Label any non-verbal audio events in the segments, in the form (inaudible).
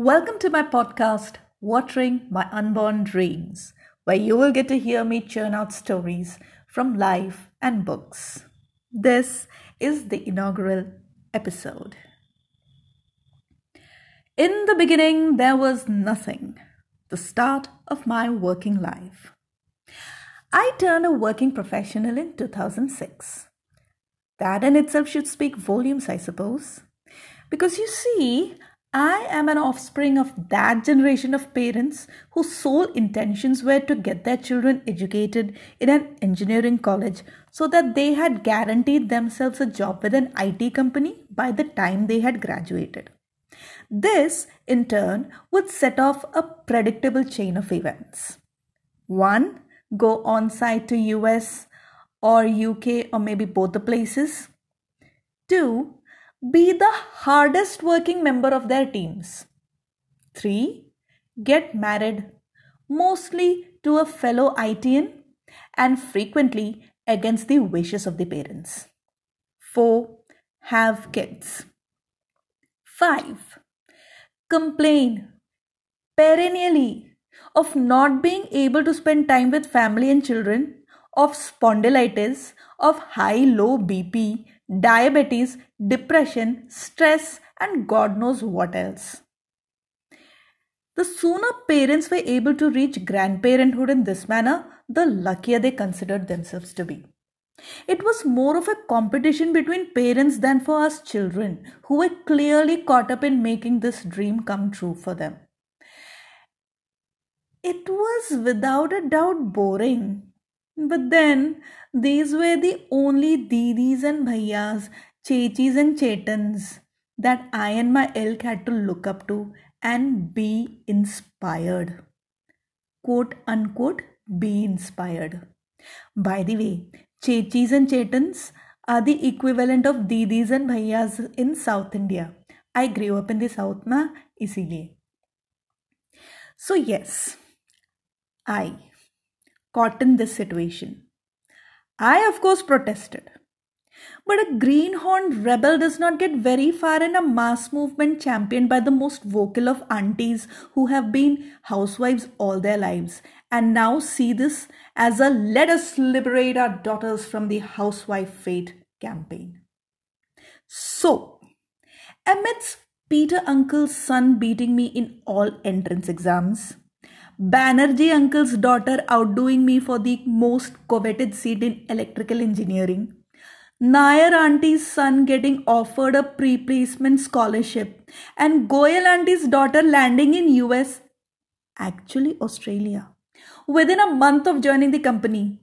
Welcome to my podcast, Watering My Unborn Dreams, where you will get to hear me churn out stories from life and books. This is the inaugural episode. In the beginning, there was nothing, the start of my working life. I turned a working professional in 2006. That in itself should speak volumes, I suppose. Because you see, I am an offspring of that generation of parents whose sole intentions were to get their children educated in an engineering college so that they had guaranteed themselves a job with an IT company by the time they had graduated. This, in turn, would set off a predictable chain of events. 1 go on site to US or UK or maybe both the places. Two, be the hardest working member of their teams. Three, get married, mostly to a fellow ITN and frequently against the wishes of the parents. Four, have kids. Five, complain perennially of not being able to spend time with family and children, of spondylitis, of high low BP, diabetes, depression, stress, and God knows what else. The sooner parents were able to reach grandparenthood in this manner, the luckier they considered themselves to be. It was more of a competition between parents than for us children, who were clearly caught up in making this dream come true for them. It was without a doubt boring. But then, these were the only didis and bhaiyas, chechis and chetans that I and my ilk had to look up to and be inspired. Quote unquote, be inspired. By the way, chechis and chetans are the equivalent of didis and bhaiyas in South India. I grew up in the South, na, isiliye. So yes, I caught in this situation. I, of course, protested. But a greenhorn rebel does not get very far in a mass movement championed by the most vocal of aunties who have been housewives all their lives and now see this as a let us liberate our daughters from the housewife fate campaign. So, amidst Peter Uncle's son beating me in all entrance exams, Banerjee uncle's daughter outdoing me for the most coveted seat in electrical engineering. Nair auntie's son getting offered a pre-placement scholarship and Goyal auntie's daughter landing in US, actually Australia, within a month of joining the company.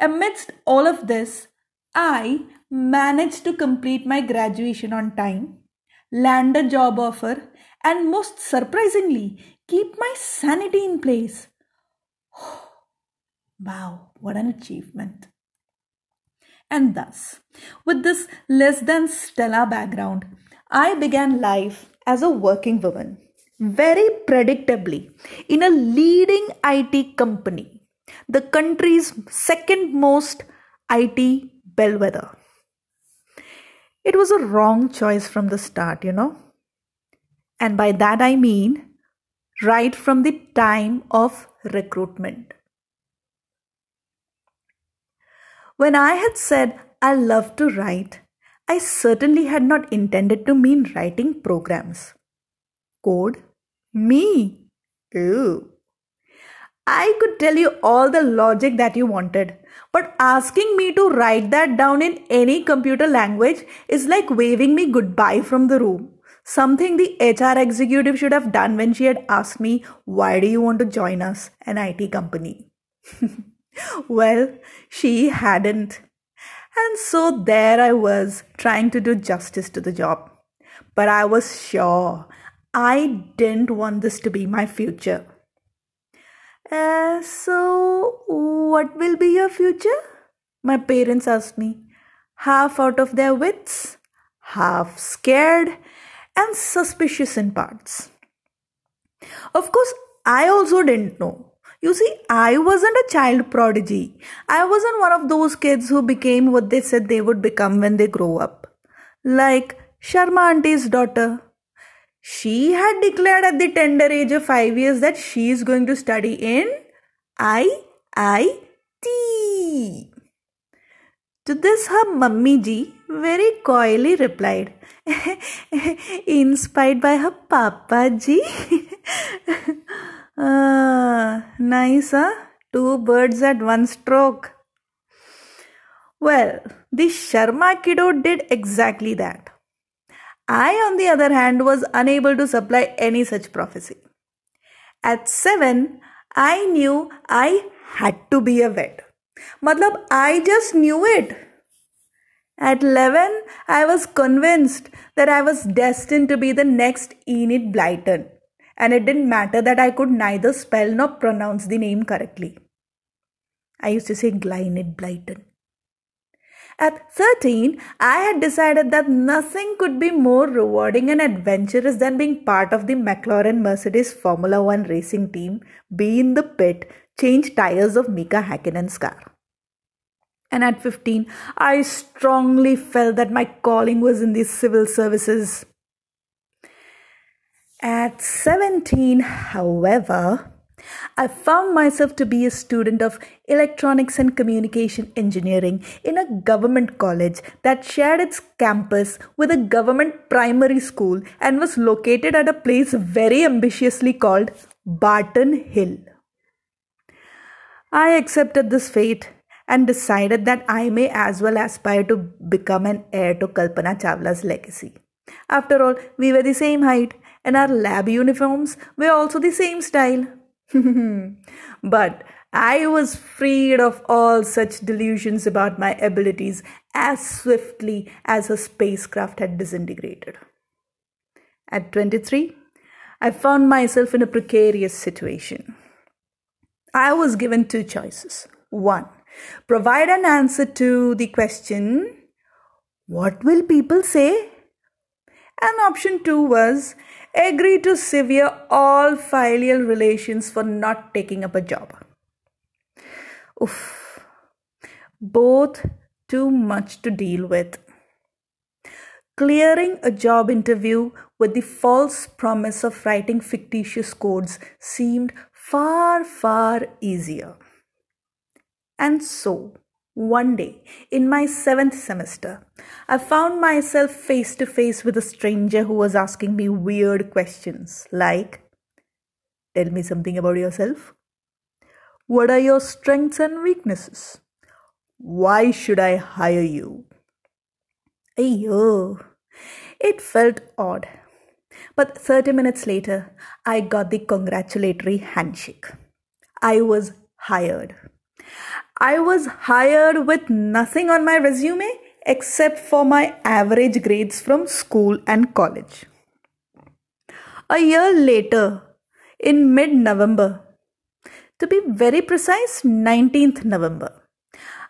Amidst all of this, I managed to complete my graduation on time, land a job offer, and most surprisingly, keep my sanity in place. (sighs) wow, what an achievement. And thus, with this less than stellar background, I began life as a working woman, very predictably, in a leading IT company, the country's second most IT bellwether. It was a wrong choice from the start, you know. And by that I mean right from the time of recruitment. When I had said I love to write, I certainly had not intended to mean writing programs. Code? Me? Ew. I could tell you all the logic that you wanted, but asking me to write that down in any computer language is like waving me goodbye from the room. Something the HR executive should have done when she had asked me, Why do you want to join us, an IT company? (laughs) well, she hadn't. And so there I was, trying to do justice to the job. But I was sure I didn't want this to be my future. Uh, so, what will be your future? My parents asked me, half out of their wits, half scared, and suspicious in parts. Of course, I also didn't know. You see, I wasn't a child prodigy. I wasn't one of those kids who became what they said they would become when they grow up. Like Sharma auntie's daughter. she had declared at the tender age of 5 years that she is going to study in IIT. To this, her mummy ji very coyly replied, (laughs) inspired by her papa ji. (laughs) ah, nice, huh? Two birds at one stroke. Well, the Sharma kiddo did exactly that. I, on the other hand, was unable to supply any such prophecy. At seven, I knew I had to be a vet. Matlab, I just knew it. At 11, I was convinced that I was destined to be the next Enid Blyton, and it didn't matter that I could neither spell nor pronounce the name correctly. I used to say Glynid Blyton. At 13, I had decided that nothing could be more rewarding and adventurous than being part of the McLaren Mercedes Formula One racing team, be in the pit, change tires of Mika Hakkinen's car. And at 15, I strongly felt that my calling was in the civil services. At 17, however, I found myself to be a student of electronics and communication engineering in a government college that shared its campus with a government primary school and was located at a place very ambitiously called Barton Hill. I accepted this fate and decided that I may as well aspire to become an heir to Kalpana Chawla's legacy. After all, we were the same height, and our lab uniforms were also the same style. (laughs) but I was freed of all such delusions about my abilities as swiftly as a spacecraft had disintegrated. At 23, I found myself in a precarious situation. I was given two choices. One, provide an answer to the question, What will people say? And option two was agree to sever all filial relations for not taking up a job. Oof. Both too much to deal with. Clearing a job interview with the false promise of writing fictitious codes seemed far, far easier. And so, one day, in my seventh semester, I found myself face to face with a stranger who was asking me weird questions like Tell me something about yourself. What are your strengths and weaknesses? Why should I hire you? Ayo, it felt odd. But 30 minutes later, I got the congratulatory handshake. I was hired. I was hired with nothing on my resume except for my average grades from school and college. A year later, in mid November, to be very precise, 19th November,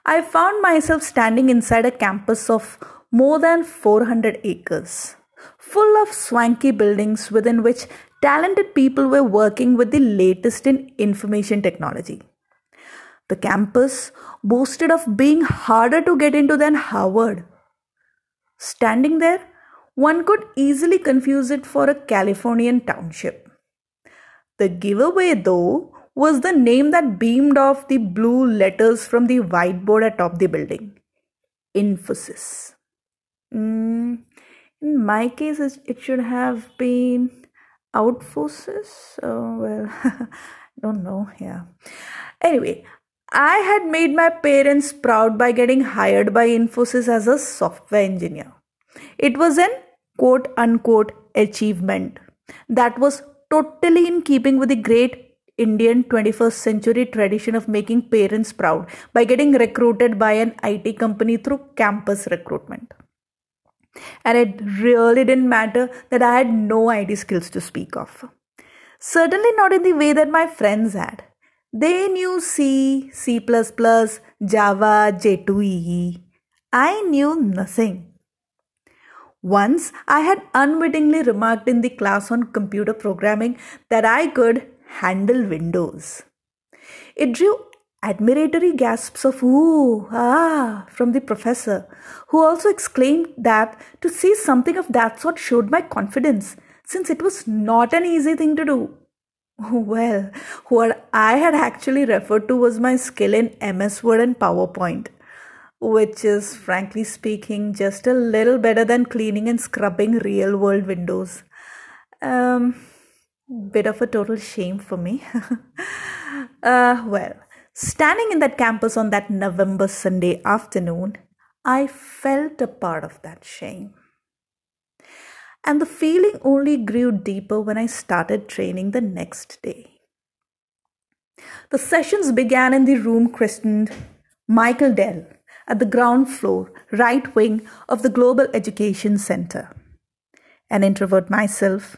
I found myself standing inside a campus of more than 400 acres, full of swanky buildings within which talented people were working with the latest in information technology. The campus boasted of being harder to get into than Harvard. Standing there, one could easily confuse it for a Californian township. The giveaway, though, was the name that beamed off the blue letters from the whiteboard atop the building Infosys. Mm, in my case, it should have been Outfosys. Oh, uh, well, I (laughs) don't know. Yeah. Anyway, I had made my parents proud by getting hired by Infosys as a software engineer. It was an quote unquote achievement that was totally in keeping with the great Indian 21st century tradition of making parents proud by getting recruited by an IT company through campus recruitment. And it really didn't matter that I had no IT skills to speak of. Certainly not in the way that my friends had. They knew C, C, Java, J2EE. I knew nothing. Once I had unwittingly remarked in the class on computer programming that I could handle Windows. It drew admiratory gasps of ooh, ah from the professor, who also exclaimed that to see something of that sort showed my confidence, since it was not an easy thing to do. (laughs) Well, what I had actually referred to was my skill in MS Word and PowerPoint, which is, frankly speaking, just a little better than cleaning and scrubbing real world windows. Um, bit of a total shame for me. (laughs) uh, well, standing in that campus on that November Sunday afternoon, I felt a part of that shame. And the feeling only grew deeper when I started training the next day. The sessions began in the room christened Michael Dell at the ground floor, right wing of the Global Education Center. An introvert myself,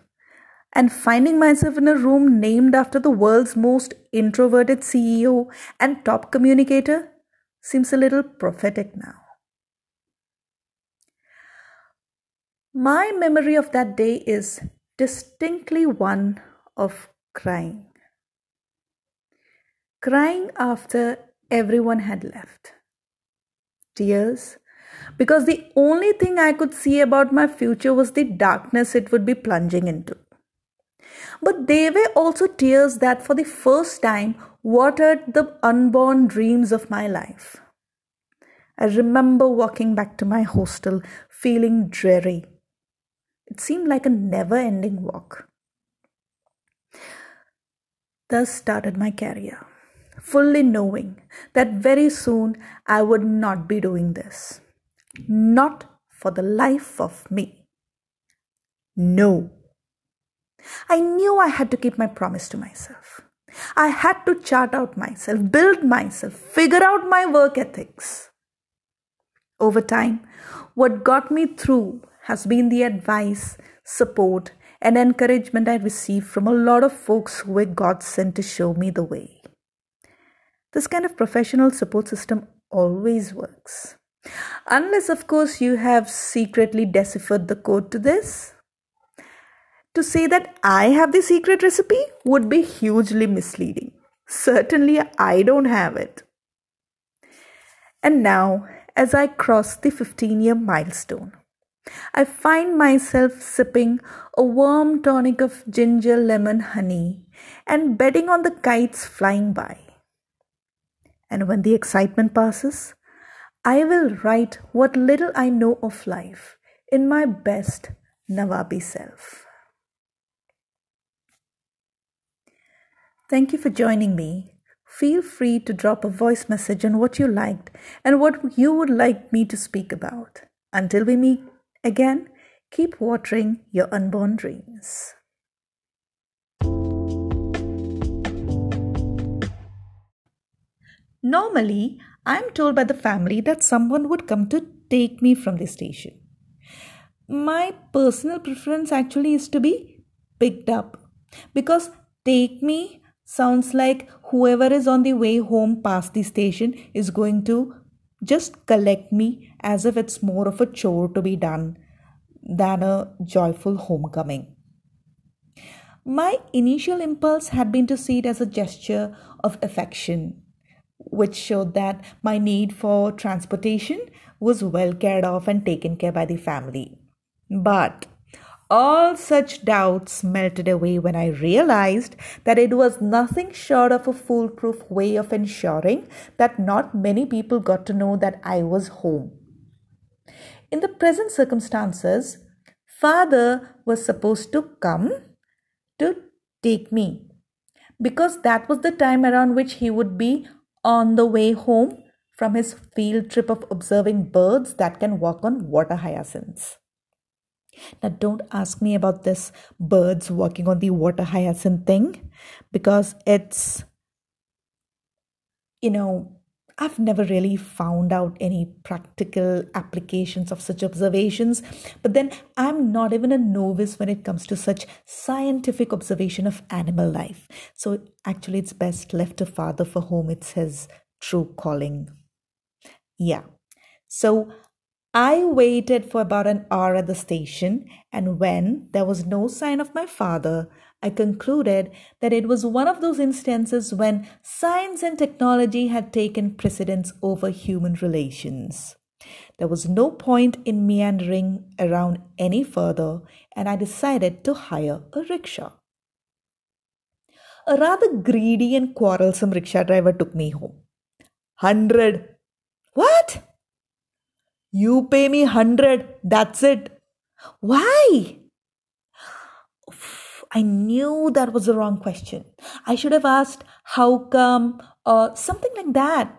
and finding myself in a room named after the world's most introverted CEO and top communicator seems a little prophetic now. My memory of that day is distinctly one of crying. Crying after everyone had left. Tears, because the only thing I could see about my future was the darkness it would be plunging into. But they were also tears that, for the first time, watered the unborn dreams of my life. I remember walking back to my hostel feeling dreary. It seemed like a never ending walk. Thus started my career, fully knowing that very soon I would not be doing this. Not for the life of me. No. I knew I had to keep my promise to myself. I had to chart out myself, build myself, figure out my work ethics. Over time, what got me through has been the advice, support, and encouragement I received from a lot of folks who were God sent to show me the way. This kind of professional support system always works. Unless, of course, you have secretly deciphered the code to this. To say that I have the secret recipe would be hugely misleading. Certainly, I don't have it. And now, as I cross the 15 year milestone, I find myself sipping a warm tonic of ginger lemon honey and betting on the kites flying by. And when the excitement passes, I will write what little I know of life in my best Nawabi self. Thank you for joining me. Feel free to drop a voice message on what you liked and what you would like me to speak about. Until we meet again, keep watering your unborn dreams. Normally, I'm told by the family that someone would come to take me from the station. My personal preference actually is to be picked up because take me sounds like whoever is on the way home past the station is going to just collect me as if it's more of a chore to be done than a joyful homecoming. My initial impulse had been to see it as a gesture of affection, which showed that my need for transportation was well cared of and taken care by the family. But all such doubts melted away when I realized that it was nothing short of a foolproof way of ensuring that not many people got to know that I was home. In the present circumstances, father was supposed to come to take me because that was the time around which he would be on the way home from his field trip of observing birds that can walk on water hyacinths. Now, don't ask me about this birds walking on the water hyacinth thing because it's, you know, I've never really found out any practical applications of such observations. But then I'm not even a novice when it comes to such scientific observation of animal life. So actually, it's best left to Father for whom it's his true calling. Yeah. So I waited for about an hour at the station, and when there was no sign of my father, I concluded that it was one of those instances when science and technology had taken precedence over human relations. There was no point in meandering around any further, and I decided to hire a rickshaw. A rather greedy and quarrelsome rickshaw driver took me home. Hundred. What? You pay me hundred, that's it. Why? I knew that was the wrong question. I should have asked, how come, or something like that.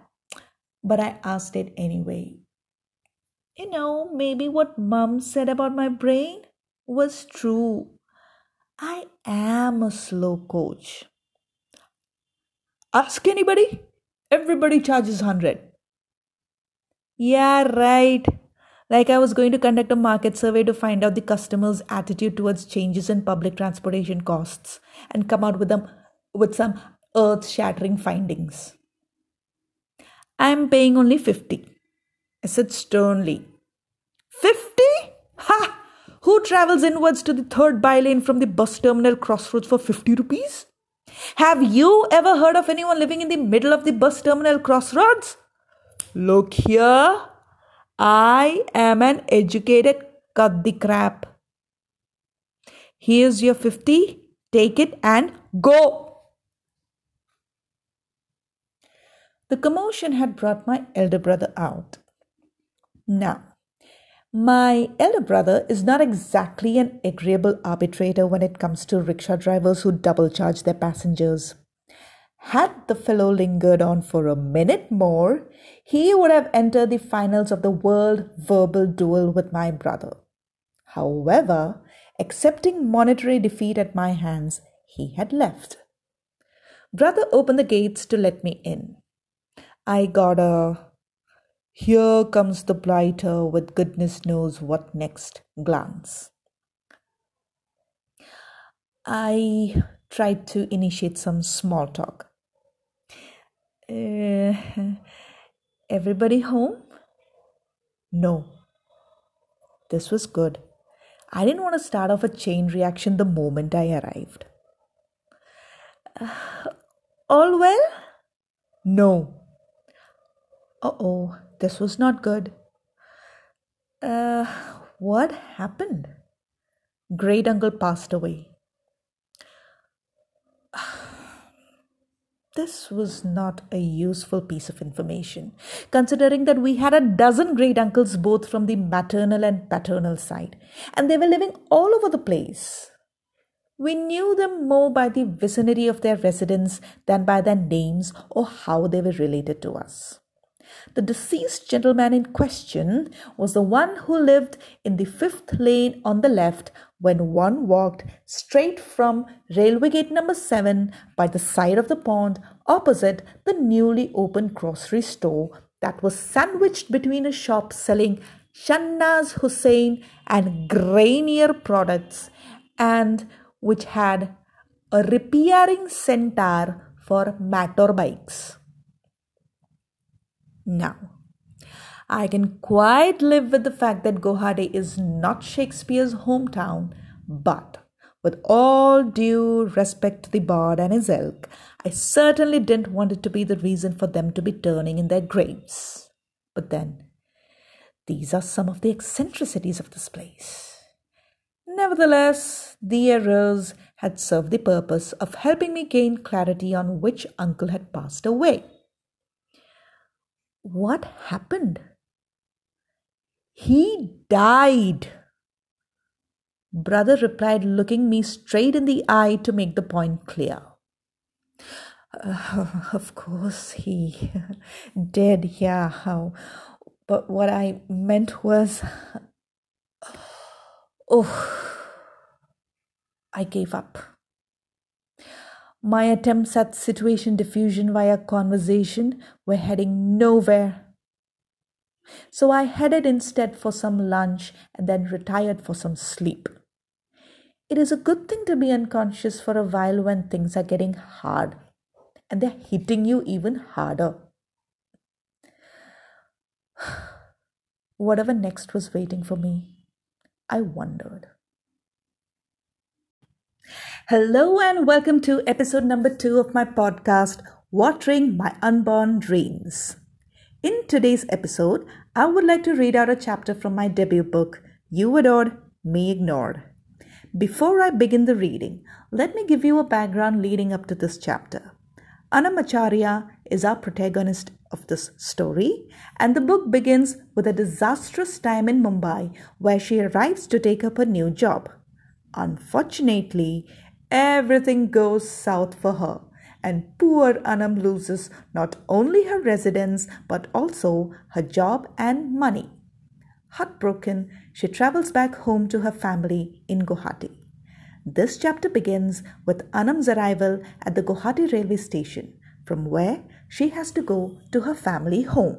But I asked it anyway. You know, maybe what mum said about my brain was true. I am a slow coach. Ask anybody. Everybody charges 100. Yeah, right. Like I was going to conduct a market survey to find out the customer's attitude towards changes in public transportation costs and come out with them with some earth-shattering findings. I'm paying only 50. I said sternly. 50? Ha! Who travels inwards to the third bylane from the bus terminal crossroads for 50 rupees? Have you ever heard of anyone living in the middle of the bus terminal crossroads? Look here. I am an educated cut the crap. Here's your 50. Take it and go. The commotion had brought my elder brother out. Now, my elder brother is not exactly an agreeable arbitrator when it comes to rickshaw drivers who double charge their passengers. Had the fellow lingered on for a minute more, he would have entered the finals of the world verbal duel with my brother. However, accepting monetary defeat at my hands, he had left. Brother opened the gates to let me in. I got a here comes the blighter with goodness knows what next glance. I tried to initiate some small talk. Uh, everybody home? No. This was good. I didn't want to start off a chain reaction the moment I arrived. Uh, (sighs) all well? No. Uh oh, this was not good. Uh, what happened? Great uncle passed away. This was not a useful piece of information, considering that we had a dozen great uncles both from the maternal and paternal side, and they were living all over the place. We knew them more by the vicinity of their residence than by their names or how they were related to us. The deceased gentleman in question was the one who lived in the fifth lane on the left when one walked straight from railway gate number 7 by the side of the pond opposite the newly opened grocery store that was sandwiched between a shop selling Shahnaz Hussain and Garnier products and which had a repairing center for motorbikes. Now, I can quite live with the fact that Guwahati is not Shakespeare's hometown, but with all due respect to the bard and his ilk, I certainly didn't want it to be the reason for them to be turning in their graves. But then, these are some of the eccentricities of this place. Nevertheless, the errors had served the purpose of helping me gain clarity on which uncle had passed away. What happened? He died. Brother replied, looking me straight in the eye to make the point clear. Uh, (laughs) of course, he (laughs) did, yeah. How? But what I meant was. (sighs) Oh, I gave up. My attempts at situation diffusion via conversation were heading nowhere. So I headed instead for some lunch and then retired for some sleep. It is a good thing to be unconscious for a while when things are getting hard and they're hitting you even harder. (sighs) Whatever next was waiting for me, I wondered. Hello, and welcome to episode number two of my podcast, Watering My Unborn Dreams. In today's episode, I would like to read out a chapter from my debut book, You Adored, Me Ignored. Before I begin the reading, let me give you a background leading up to this chapter. Anam Acharya is our protagonist of this story, and the book begins with a disastrous time in Mumbai where she arrives to take up a new job. Unfortunately, everything goes south for her, and poor Anam loses not only her residence but also her job and money. Heartbroken, she travels back home to her family in Guwahati. This chapter begins with Anam's arrival at the Guwahati railway station, from where she has to go to her family home.